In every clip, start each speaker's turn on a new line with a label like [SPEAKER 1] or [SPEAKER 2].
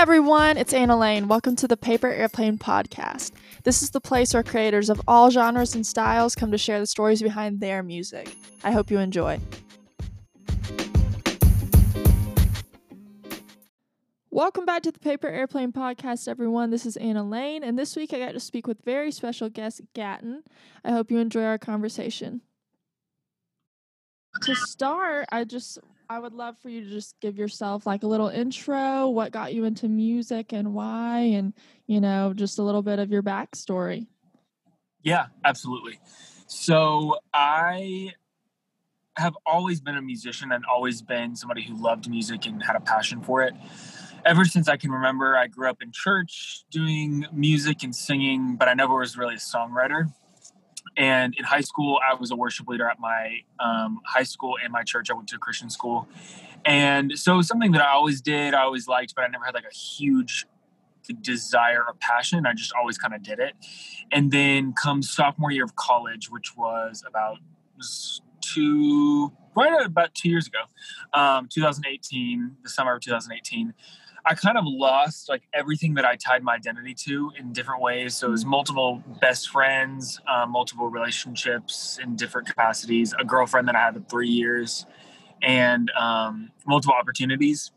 [SPEAKER 1] everyone, it's Anna Lane. Welcome to the Paper Airplane Podcast. This is the place where creators of all genres and styles come to share the stories behind their music. I hope you enjoy. Welcome back to the Paper Airplane Podcast, everyone. This is Anna Lane, and this week I got to speak with very special guest Gatton. I hope you enjoy our conversation. To start, I just I would love for you to just give yourself like a little intro, what got you into music and why, and you know, just a little bit of your backstory.
[SPEAKER 2] Yeah, absolutely. So I have always been a musician and always been somebody who loved music and had a passion for it. Ever since I can remember, I grew up in church doing music and singing, but I never was really a songwriter. And in high school, I was a worship leader at my um, high school and my church. I went to a Christian school. And so something that I always did, I always liked, but I never had like a huge desire or passion. I just always kind of did it. And then comes sophomore year of college, which was about two, right about two years ago, um, 2018, the summer of 2018. I kind of lost like everything that I tied my identity to in different ways. So it was multiple best friends, uh, multiple relationships in different capacities, a girlfriend that I had for three years, and um, multiple opportunities.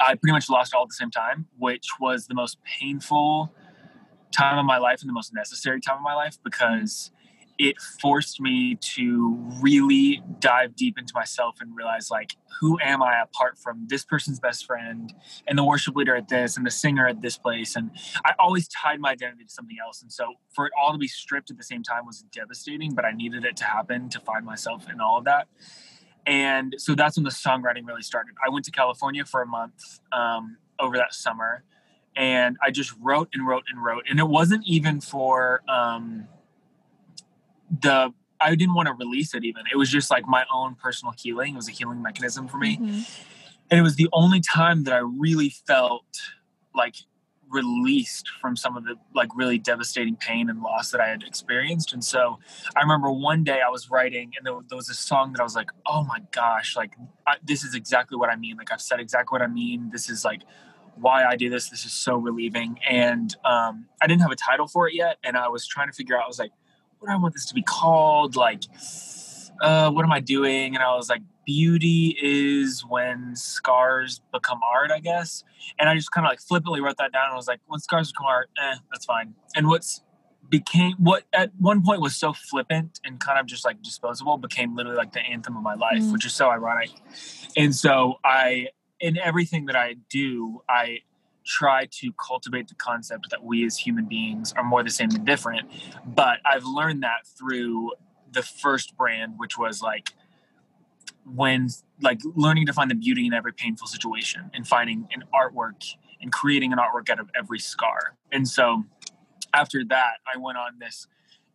[SPEAKER 2] I pretty much lost all at the same time, which was the most painful time of my life and the most necessary time of my life because it forced me to really dive deep into myself and realize like who am i apart from this person's best friend and the worship leader at this and the singer at this place? And i always tied my identity to something else. And so for it all to be stripped at the same time was devastating but i needed it to happen to find myself in all of that. And so that's when the songwriting really started. I went to california for a month um, over that summer and i just wrote and wrote and wrote. And it wasn't even for um, the I didn't want to release it even. It was just like my own personal healing. It was a healing mechanism for me. Mm-hmm. And it was the only time that I really felt like released from some of the like really devastating pain and loss that I had experienced. And so I remember one day I was writing and there, there was a song that I was like, oh my gosh, like I, this is exactly what I mean. Like I've said exactly what I mean. This is like why I do this. This is so relieving. And um, I didn't have a title for it yet. And I was trying to figure out, I was like, what do I want this to be called? Like, uh, what am I doing? And I was like, beauty is when scars become art, I guess. And I just kind of like flippantly wrote that down. And I was like, when scars become art, eh, that's fine. And what's became what at one point was so flippant and kind of just like disposable became literally like the anthem of my life, mm. which is so ironic. And so I, in everything that I do, I try to cultivate the concept that we as human beings are more the same than different. But I've learned that through the first brand, which was like when like learning to find the beauty in every painful situation and finding an artwork and creating an artwork out of every scar. And so after that, I went on this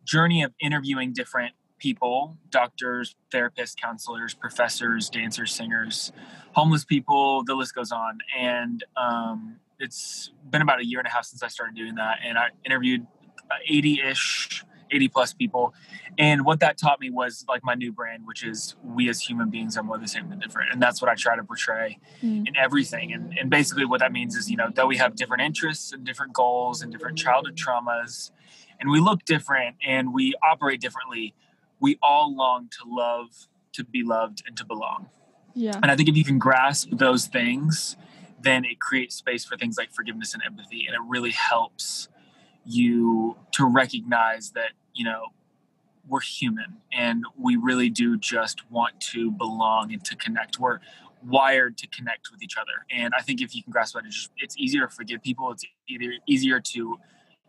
[SPEAKER 2] journey of interviewing different people doctors, therapists, counselors, professors, dancers, singers, homeless people, the list goes on. And um, it's been about a year and a half since I started doing that, and I interviewed 80 ish, 80 plus people. And what that taught me was like my new brand, which is we as human beings are more the same than different. And that's what I try to portray mm. in everything. And, and basically, what that means is, you know, though we have different interests and different goals and different childhood traumas, and we look different and we operate differently, we all long to love, to be loved, and to belong. Yeah. And I think if you can grasp those things, then it creates space for things like forgiveness and empathy and it really helps you to recognize that you know we're human and we really do just want to belong and to connect. We're wired to connect with each other and i think if you can grasp that it's just it's easier to forgive people. It's either easier to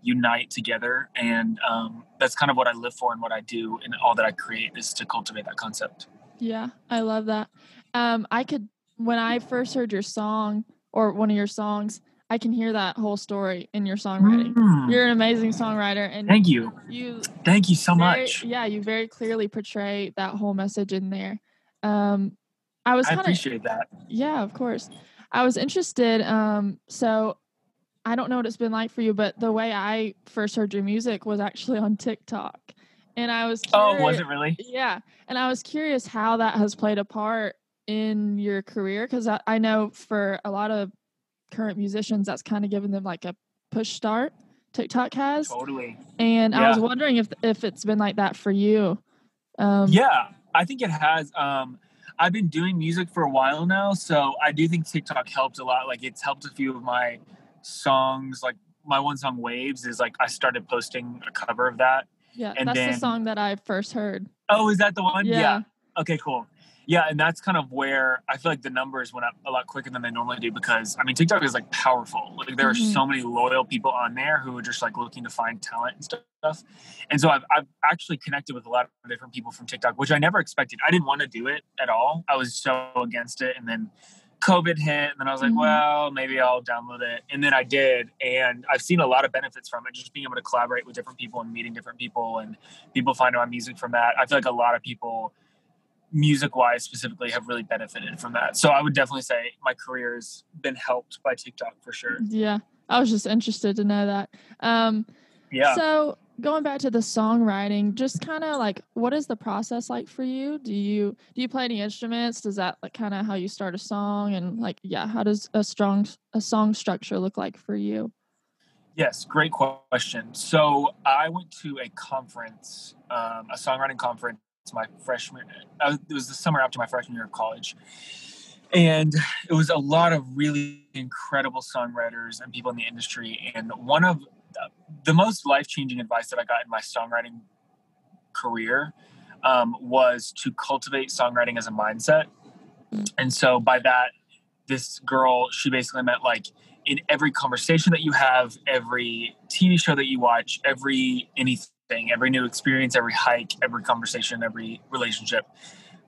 [SPEAKER 2] unite together and um, that's kind of what i live for and what i do and all that i create is to cultivate that concept.
[SPEAKER 1] Yeah i love that. Um, i could when i first heard your song or one of your songs, I can hear that whole story in your songwriting. Mm. You're an amazing songwriter, and
[SPEAKER 2] thank you.
[SPEAKER 1] You
[SPEAKER 2] thank you so
[SPEAKER 1] very,
[SPEAKER 2] much.
[SPEAKER 1] Yeah, you very clearly portray that whole message in there. Um, I was.
[SPEAKER 2] Kinda, I appreciate that.
[SPEAKER 1] Yeah, of course. I was interested. Um, so I don't know what it's been like for you, but the way I first heard your music was actually on TikTok, and I was.
[SPEAKER 2] Curious, oh, was it really?
[SPEAKER 1] Yeah, and I was curious how that has played a part in your career? Because I, I know for a lot of current musicians that's kind of given them like a push start. TikTok has.
[SPEAKER 2] Totally.
[SPEAKER 1] And yeah. I was wondering if if it's been like that for you.
[SPEAKER 2] Um, yeah, I think it has. Um, I've been doing music for a while now, so I do think TikTok helped a lot. Like it's helped a few of my songs. Like my one song "Waves" is like I started posting a cover of that.
[SPEAKER 1] Yeah, and that's then, the song that I first heard.
[SPEAKER 2] Oh, is that the one? Yeah. yeah. Okay, cool yeah, and that's kind of where I feel like the numbers went up a lot quicker than they normally do because I mean TikTok is like powerful. Like there mm-hmm. are so many loyal people on there who are just like looking to find talent and stuff. And so I've I've actually connected with a lot of different people from TikTok, which I never expected. I didn't want to do it at all. I was so against it, and then COVID hit, and then I was like, mm-hmm. well, maybe I'll download it, and then I did, and I've seen a lot of benefits from it. Just being able to collaborate with different people and meeting different people, and people finding my music from that. I feel like a lot of people music wise specifically have really benefited from that. So I would definitely say my career has been helped by TikTok for sure.
[SPEAKER 1] Yeah. I was just interested to know that. Um, yeah. So going back to the songwriting, just kind of like what is the process like for you? Do you do you play any instruments? Does that like kind of how you start a song and like yeah, how does a strong a song structure look like for you?
[SPEAKER 2] Yes, great question. So I went to a conference, um, a songwriting conference my freshman. Uh, it was the summer after my freshman year of college, and it was a lot of really incredible songwriters and people in the industry. And one of the most life changing advice that I got in my songwriting career um, was to cultivate songwriting as a mindset. And so by that, this girl, she basically meant like in every conversation that you have, every TV show that you watch, every anything thing, every new experience, every hike, every conversation, every relationship,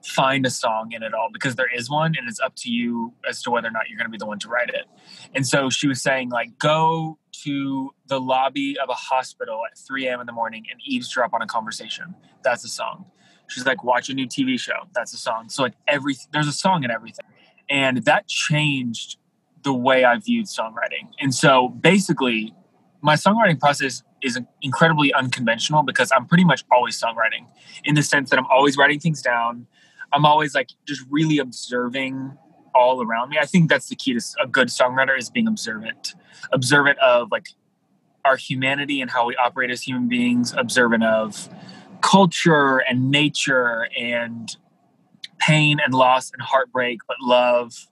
[SPEAKER 2] find a song in it all because there is one and it's up to you as to whether or not you're going to be the one to write it. And so she was saying, like, go to the lobby of a hospital at 3 a.m. in the morning and eavesdrop on a conversation. That's a song. She's like, watch a new TV show. That's a song. So, like, every there's a song in everything. And that changed the way I viewed songwriting. And so basically, my songwriting process is incredibly unconventional because I'm pretty much always songwriting in the sense that I'm always writing things down. I'm always like just really observing all around me. I think that's the key to a good songwriter is being observant, observant of like our humanity and how we operate as human beings, observant of culture and nature and pain and loss and heartbreak, but love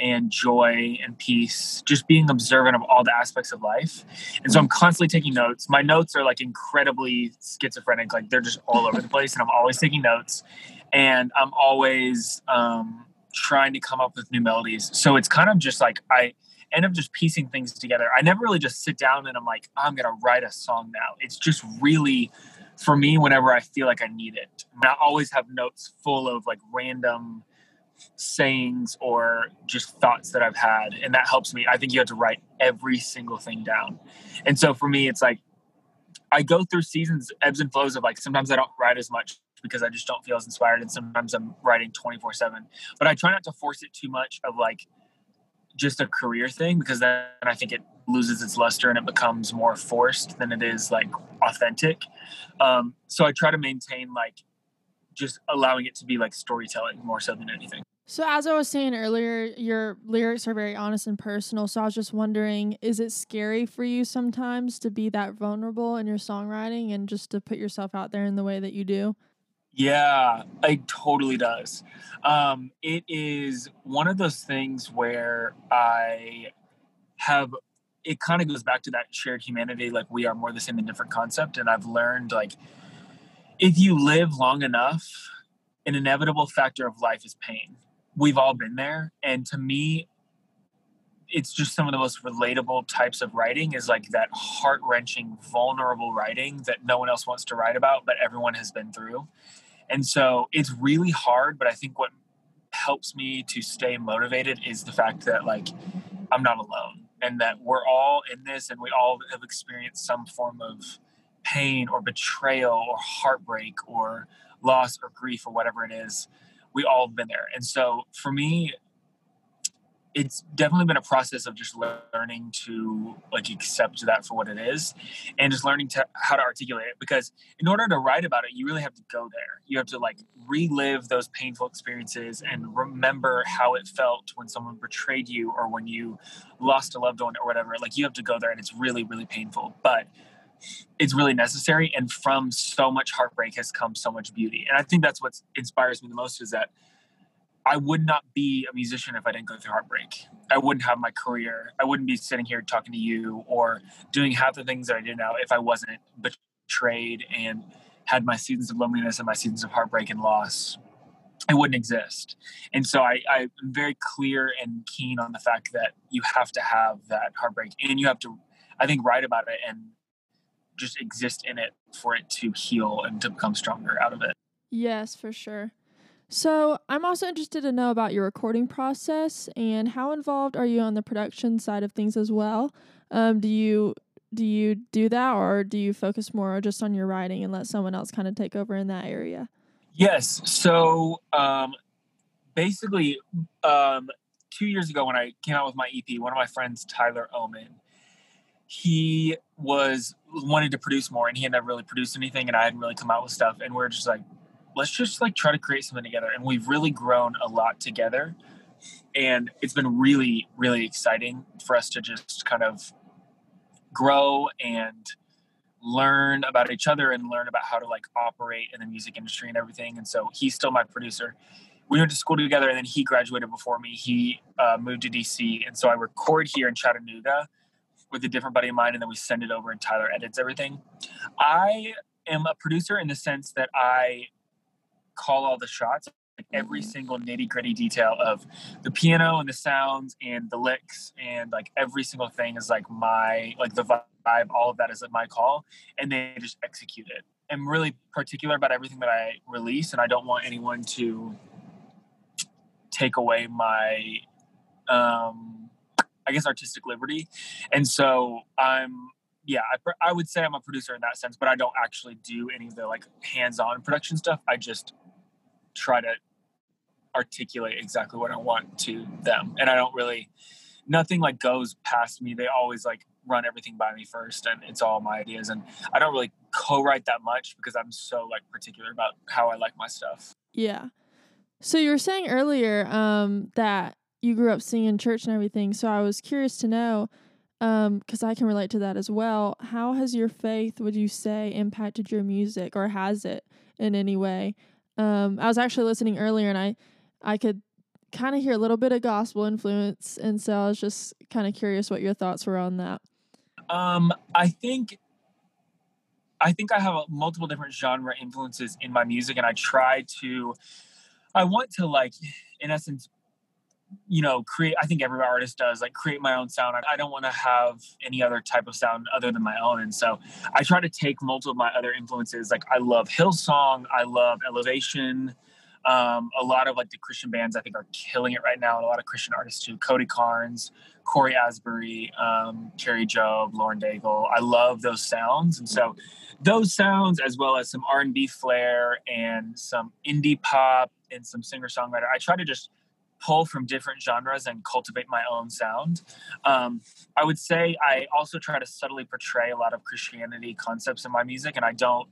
[SPEAKER 2] and joy and peace, just being observant of all the aspects of life. And so I'm constantly taking notes. My notes are like incredibly schizophrenic, like they're just all over the place, and I'm always taking notes. And I'm always um, trying to come up with new melodies. So it's kind of just like I end up just piecing things together. I never really just sit down and I'm like, oh, I'm gonna write a song now. It's just really for me whenever I feel like I need it. I always have notes full of like random sayings or just thoughts that I've had. And that helps me. I think you have to write every single thing down. And so for me, it's like I go through seasons, ebbs and flows of like sometimes I don't write as much because I just don't feel as inspired. And sometimes I'm writing 24 7. But I try not to force it too much of like just a career thing because then I think it loses its luster and it becomes more forced than it is like authentic. Um, so I try to maintain like just allowing it to be like storytelling more so than anything.
[SPEAKER 1] So, as I was saying earlier, your lyrics are very honest and personal. So, I was just wondering is it scary for you sometimes to be that vulnerable in your songwriting and just to put yourself out there in the way that you do?
[SPEAKER 2] Yeah, it totally does. Um, it is one of those things where I have it kind of goes back to that shared humanity like we are more the same than different concept and i've learned like if you live long enough an inevitable factor of life is pain we've all been there. And to me it's just some of the most relatable types of writing is like that heart-wrenching vulnerable writing that no one else wants to write about but everyone has been through. And so it's really hard but i think what helps me to stay motivated is the fact that like i'm not alone and that we're all in this and we all have experienced some form of pain or betrayal or heartbreak or loss or grief or whatever it is we all have been there. And so for me, it's definitely been a process of just learning to like accept that for what it is and just learning to how to articulate it because in order to write about it you really have to go there. You have to like relive those painful experiences and remember how it felt when someone betrayed you or when you lost a loved one or whatever. Like you have to go there and it's really really painful. But it's really necessary and from so much heartbreak has come so much beauty and i think that's what inspires me the most is that I would not be a musician if I didn't go through heartbreak. I wouldn't have my career. I wouldn't be sitting here talking to you or doing half the things that I do now if I wasn't betrayed and had my seasons of loneliness and my seasons of heartbreak and loss. It wouldn't exist. And so I, I'm very clear and keen on the fact that you have to have that heartbreak and you have to, I think, write about it and just exist in it for it to heal and to become stronger out of it.
[SPEAKER 1] Yes, for sure. So, I'm also interested to know about your recording process and how involved are you on the production side of things as well? Um, do you do you do that or do you focus more just on your writing and let someone else kind of take over in that area?
[SPEAKER 2] Yes. So, um, basically, um, two years ago when I came out with my EP, one of my friends, Tyler Oman, he was wanted to produce more and he had never really produced anything and I hadn't really come out with stuff. And we we're just like, let's just like try to create something together. And we've really grown a lot together. And it's been really, really exciting for us to just kind of grow and learn about each other and learn about how to like operate in the music industry and everything. And so he's still my producer. We went to school together and then he graduated before me. He uh, moved to DC. And so I record here in Chattanooga with a different buddy of mine and then we send it over and Tyler edits everything. I am a producer in the sense that I call all the shots like every mm-hmm. single nitty gritty detail of the piano and the sounds and the licks and like every single thing is like my like the vibe all of that is like my call and they just execute it i'm really particular about everything that i release and i don't want anyone to take away my um i guess artistic liberty and so i'm yeah, I, I, would say I'm a producer in that sense, but I don't actually do any of the like hands-on production stuff. I just try to articulate exactly what I want to them. And I don't really, nothing like goes past me. They always like run everything by me first and it's all my ideas. And I don't really co-write that much because I'm so like particular about how I like my stuff.
[SPEAKER 1] Yeah. So you were saying earlier um, that you grew up singing in church and everything. So I was curious to know, because um, I can relate to that as well. How has your faith, would you say, impacted your music or has it in any way? Um, I was actually listening earlier and I I could kind of hear a little bit of gospel influence and so I was just kind of curious what your thoughts were on that.
[SPEAKER 2] Um, I think I think I have multiple different genre influences in my music and I try to I want to like in essence you know create i think every artist does like create my own sound. I don't want to have any other type of sound other than my own. And so i try to take multiple of my other influences. Like i love hillsong i love elevation. Um, a lot of like the christian bands i think are killing it right now. And a lot of christian artists too. Cody carnes Corey asbury um, kari jobe lauren daigle. I love those sounds. And so those sounds as well as some r&b flair and some indie pop and some singer songwriter i try to just pull from different genres and cultivate my own sound. Um, I would say I also try to subtly portray a lot of Christianity concepts in my music, and I don't.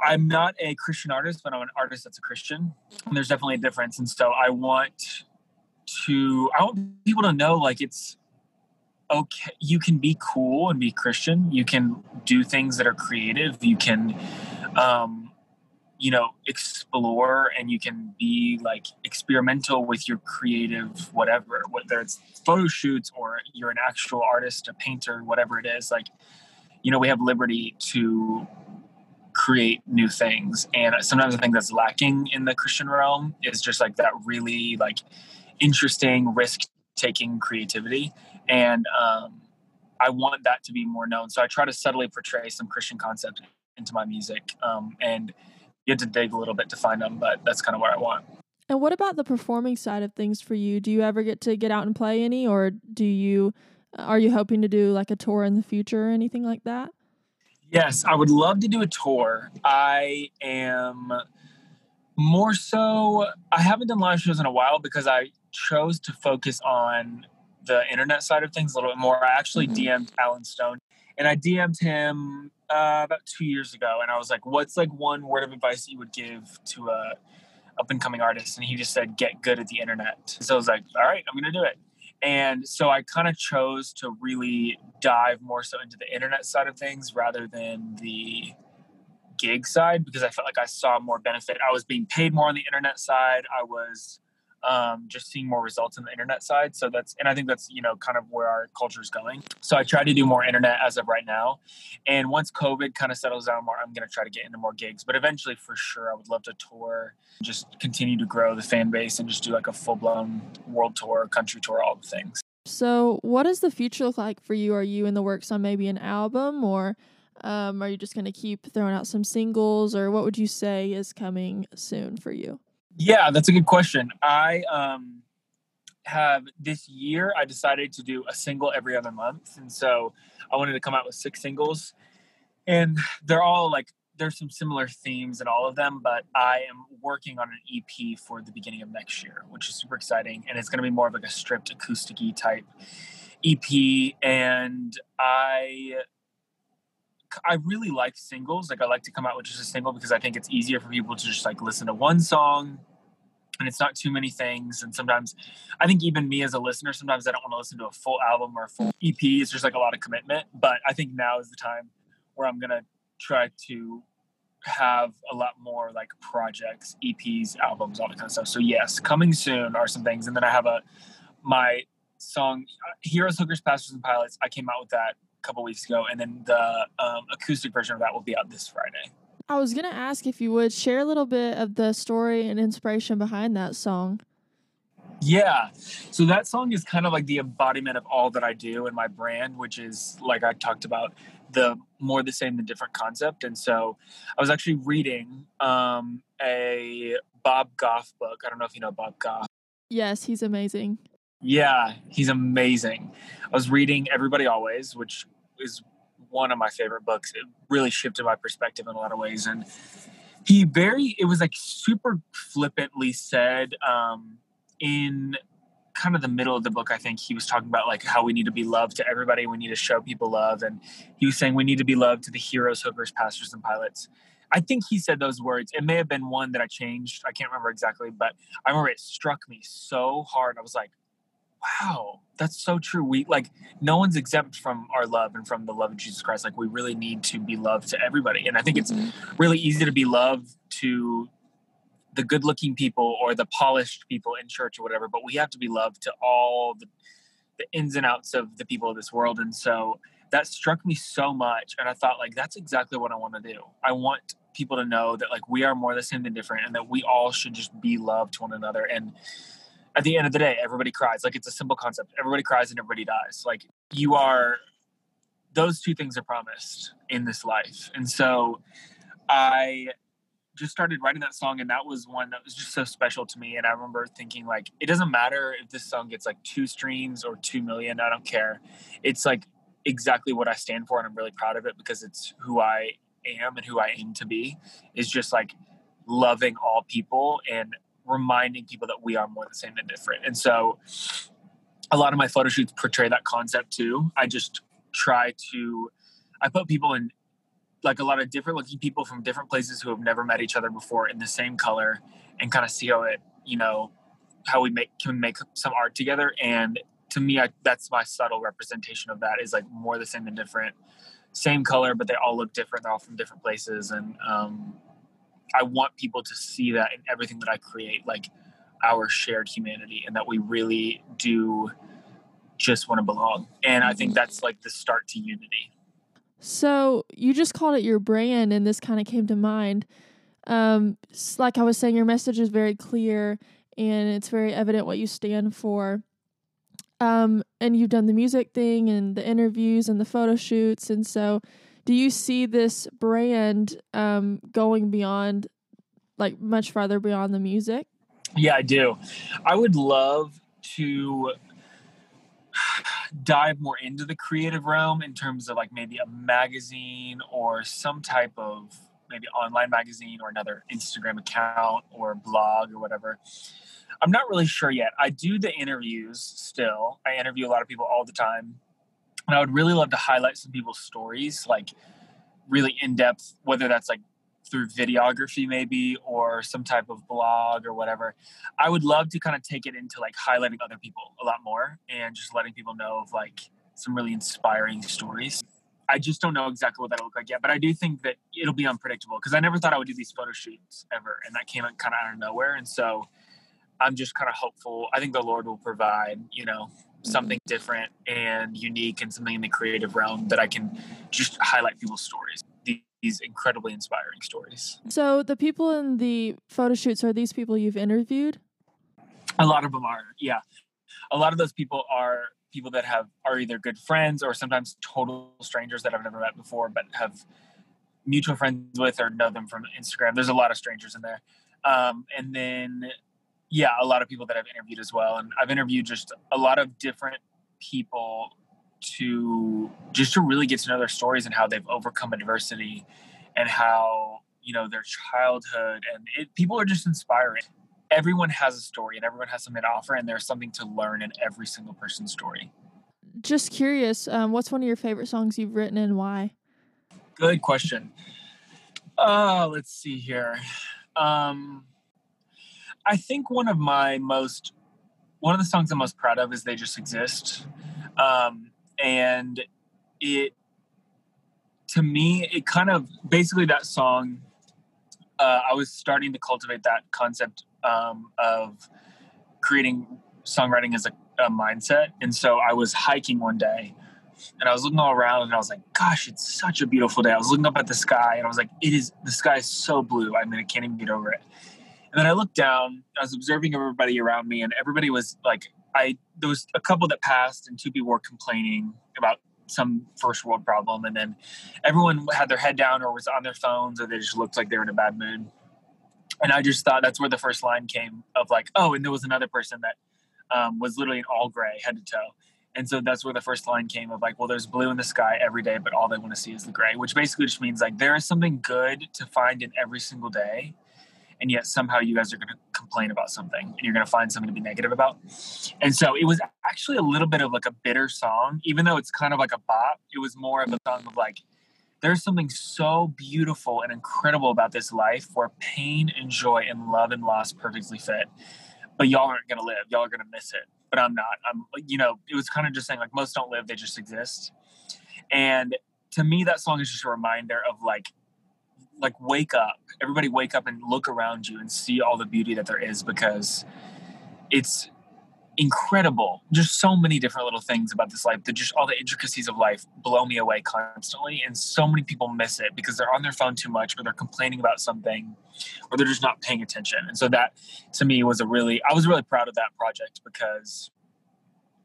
[SPEAKER 2] I'm not a Christian artist, but I'm an artist that's a Christian. And there's definitely a difference, and so I want to. I want people to know, like it's okay. You can be cool and be Christian. You can do things that are creative. You can. Um, you know explore and you can be like experimental with your creative whatever whether it's photo shoots or you're an actual artist a painter whatever it is like you know we have liberty to create new things. And sometimes i think that's lacking in the christian realm is just like that really like interesting risk taking creativity. And um, i want that to be more known. So i try to subtly portray some christian concept into my music um, and you had to dig a little bit to find them, but that's kind of where I want.
[SPEAKER 1] And what about the performing side of things for you? Do you ever get to get out and play any, or do you uh, are you hoping to do like a tour in the future or anything like that?
[SPEAKER 2] Yes, I would love to do a tour. I am more so. I haven't done live shows in a while because I chose to focus on the internet side of things a little bit more. I actually mm-hmm. DM'd Alan Stone and I DM'd him uh, about two years ago, and I was like, "What's like one word of advice you would give to a up and coming artist?" And he just said, "Get good at the internet." So I was like, "All right, I'm gonna do it." And so I kind of chose to really dive more so into the internet side of things rather than the gig side because I felt like I saw more benefit. I was being paid more on the internet side. I was um, just seeing more results on the internet side. So that's, and I think that's, you know, kind of where our culture is going. So I try to do more internet as of right now. And once COVID kind of settles down more, I'm going to try to get into more gigs. But eventually, for sure, I would love to tour, just continue to grow the fan base and just do like a full blown world tour, country tour, all the things.
[SPEAKER 1] So, what does the future look like for you? Are you in the works on maybe an album or um, are you just going to keep throwing out some singles or what would you say is coming soon for you?
[SPEAKER 2] Yeah, that's a good question. I um, have this year, I decided to do a single every other month. And so I wanted to come out with six singles. And they're all like, there's some similar themes in all of them, but I am working on an EP for the beginning of next year, which is super exciting. And it's going to be more of like a stripped acoustic type EP. And I I really like singles. Like I like to come out with just a single because I think it's easier for people to just like listen to one song and it's not too many things. And sometimes I think even me as a listener, sometimes I don't want to listen to a full album or a full EP. It's just like a lot of commitment. But I think now is the time where I'm gonna try to have a lot more like projects, EPs, albums, all that kind of stuff. So yes, coming soon are some things. And then I have a my song uh, Heroes, Hookers, Pastors, and Pilots. I came out with that a couple weeks ago, and then the um, acoustic version of that will be out this Friday.
[SPEAKER 1] I was gonna ask if you would share a little bit of the story and inspiration behind that song.
[SPEAKER 2] Yeah. So that song is kind of like the embodiment of all that I do in my brand, which is like I talked about the more the same the different concept. And so I was actually reading um, a Bob Goff book. I don't know if you know Bob Goff.
[SPEAKER 1] Yes, he's amazing.
[SPEAKER 2] Yeah, he's amazing. I was reading Everybody Always, which is one of my favorite books. It really shifted my perspective in a lot of ways. And he very, it was like super flippantly said um, in kind of the middle of the book, I think he was talking about like how we need to be loved to everybody. We need to show people love. And he was saying we need to be loved to the heroes, hookers, pastors, and pilots. I think he said those words. It may have been one that I changed. I can't remember exactly, but I remember it struck me so hard. I was like, wow, that's so true. We like no one's exempt from our love and from the love of Jesus Christ. Like we really need to be loved to everybody. And I think it's mm-hmm. really easy to be loved to the good looking people or the polished people in church or whatever, but we have to be loved to all the, the ins and outs of the people of this world. And so that struck me so much. And I thought like that's exactly what I want to do. I want people to know that like we are more the same than different and that we all should just be loved to one another. And at the end of the day, everybody cries. Like it's a simple concept. Everybody cries and everybody dies. Like you are, those two things are promised in this life. And so I just started writing that song and that was one that was just so special to me. And I remember thinking like, it doesn't matter if this song gets like two streams or 2 million. I don't care. It's like exactly what I stand for. And I'm really proud of it because it's who I am and who I aim to be is just like loving all people and reminding people that we are more the same than different. And so a lot of my photo shoots portray that concept too. I just try to I put people in like a lot of different looking people from different places who have never met each other before in the same color and kind of see how it, you know, how we make can make some art together and to me I, that's my subtle representation of that is like more the same than different same color but they all look different they're all from different places and um, I want people to see that in everything that I create, like our shared humanity, and that we really do just want to belong. And I think that's like the start to unity.
[SPEAKER 1] So you just called it your brand, and this kind of came to mind. Um, like I was saying, your message is very clear, and it's very evident what you stand for. Um, and you've done the music thing, and the interviews, and the photo shoots, and so do you see this brand um, going beyond like much farther beyond the music
[SPEAKER 2] yeah i do i would love to dive more into the creative realm in terms of like maybe a magazine or some type of maybe online magazine or another instagram account or blog or whatever I'm not really sure yet. I do the interviews still. I interview a lot of people all the time. And I would really love to highlight some people's stories, like really in depth, whether that's like through videography maybe or some type of blog or whatever. I would love to kind of take it into like highlighting other people a lot more and just letting people know of like some really inspiring stories. I just don't know exactly what that'll look like yet, but I do think that it'll be unpredictable because I never thought I would do these photo shoots ever, and that came out kind of out of nowhere. And so I'm just kind of hopeful. I think the Lord will provide, you know. Something different and unique and something in the creative realm that I can just highlight people's stories. These incredibly inspiring stories.
[SPEAKER 1] So the people in the photo shoots are these people you've interviewed?
[SPEAKER 2] A lot of them are, yeah. A lot of those people are people that have are either good friends or sometimes total strangers that I've never met before, but have mutual friends with or know them from Instagram. There's a lot of strangers in there. Um, and then, yeah, a lot of people that I've interviewed as well. And I've interviewed just a lot of different people to just to really get to know their stories and how they've overcome adversity and how, you know, their childhood and it, people are just inspiring. Everyone has a story and everyone has something to offer and there's something to learn in every single person's story.
[SPEAKER 1] Just curious um, what's one of your favorite songs you've written and why?
[SPEAKER 2] Good question. Uh, let's see here. Um, i think one of my most one of the songs i'm most proud of is they just exist um, and it to me it kind of basically that song uh, I was starting to cultivate that concept um, of creating songwriting as a, a, mindset. And so I was hiking one day and I was looking all around and I was like, gosh, it's such a beautiful day. I was looking up at the sky and I was like, it is, the sky is so blue. I mean, I can't even get over it. And then I looked down, I was observing everybody around me and everybody was like, I, there was a couple that passed and two people were complaining about some first world problem. And then everyone had their head down or was on their phones or they just looked like they were in a bad mood and I just thought that's where the first line came of like, oh, and there was another person that um, was literally in all gray, head to toe. And so that's where the first line came of like, well, there's blue in the sky every day, but all they want to see is the gray, which basically just means like there is something good to find in every single day. And yet somehow you guys are going to complain about something and you're going to find something to be negative about. And so it was actually a little bit of like a bitter song, even though it's kind of like a bop. It was more of a song of like, there's something so beautiful and incredible about this life where pain and joy and love and loss perfectly fit. But y'all aren't gonna live. Y'all are gonna miss it. But I'm not. I'm you know, it was kind of just saying like most don't live, they just exist. And to me that song is just a reminder of like like wake up. Everybody wake up and look around you and see all the beauty that there is because it's incredible. Just so many different little things about this life that just all the intricacies of life blow me away constantly. And so many people miss it because they're on their phone too much or they're complaining about something or they're just not paying attention. And so that to me was a really, I was really proud of that project because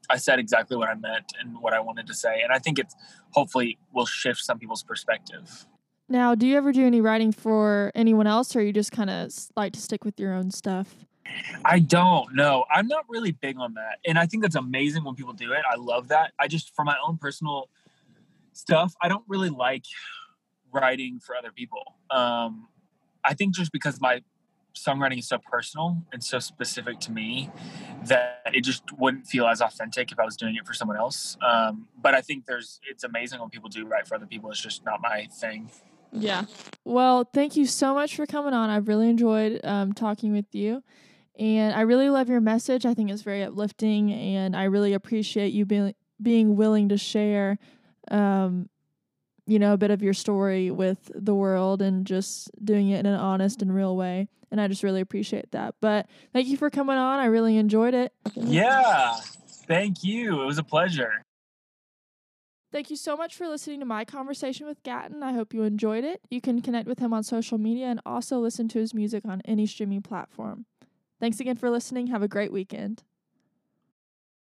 [SPEAKER 2] I said exactly what I meant and what I wanted to say. And I think it's hopefully will shift some people's perspective.
[SPEAKER 1] Now, do you ever do any writing for anyone else or you just kind of like to stick with your own stuff?
[SPEAKER 2] I don't know. I'm not really big on that. And I think that's amazing when people do it. I love that. I just, for my own personal stuff, I don't really like writing for other people. Um, I think just because my songwriting is so personal and so specific to me that it just wouldn't feel as authentic if I was doing it for someone else. Um, but I think there's, it's amazing when people do write for other people. It's just not my thing.
[SPEAKER 1] Yeah. Well, thank you so much for coming on. I've really enjoyed um, talking with you. And I really love your message. I think it's very uplifting, and I really appreciate you being being willing to share, um, you know, a bit of your story with the world and just doing it in an honest and real way. And I just really appreciate that. But thank you for coming on. I really enjoyed it.
[SPEAKER 2] Yeah, thank you. It was a pleasure.
[SPEAKER 1] Thank you so much for listening to my conversation with Gatton. I hope you enjoyed it. You can connect with him on social media and also listen to his music on any streaming platform. Thanks again for listening. Have a great weekend.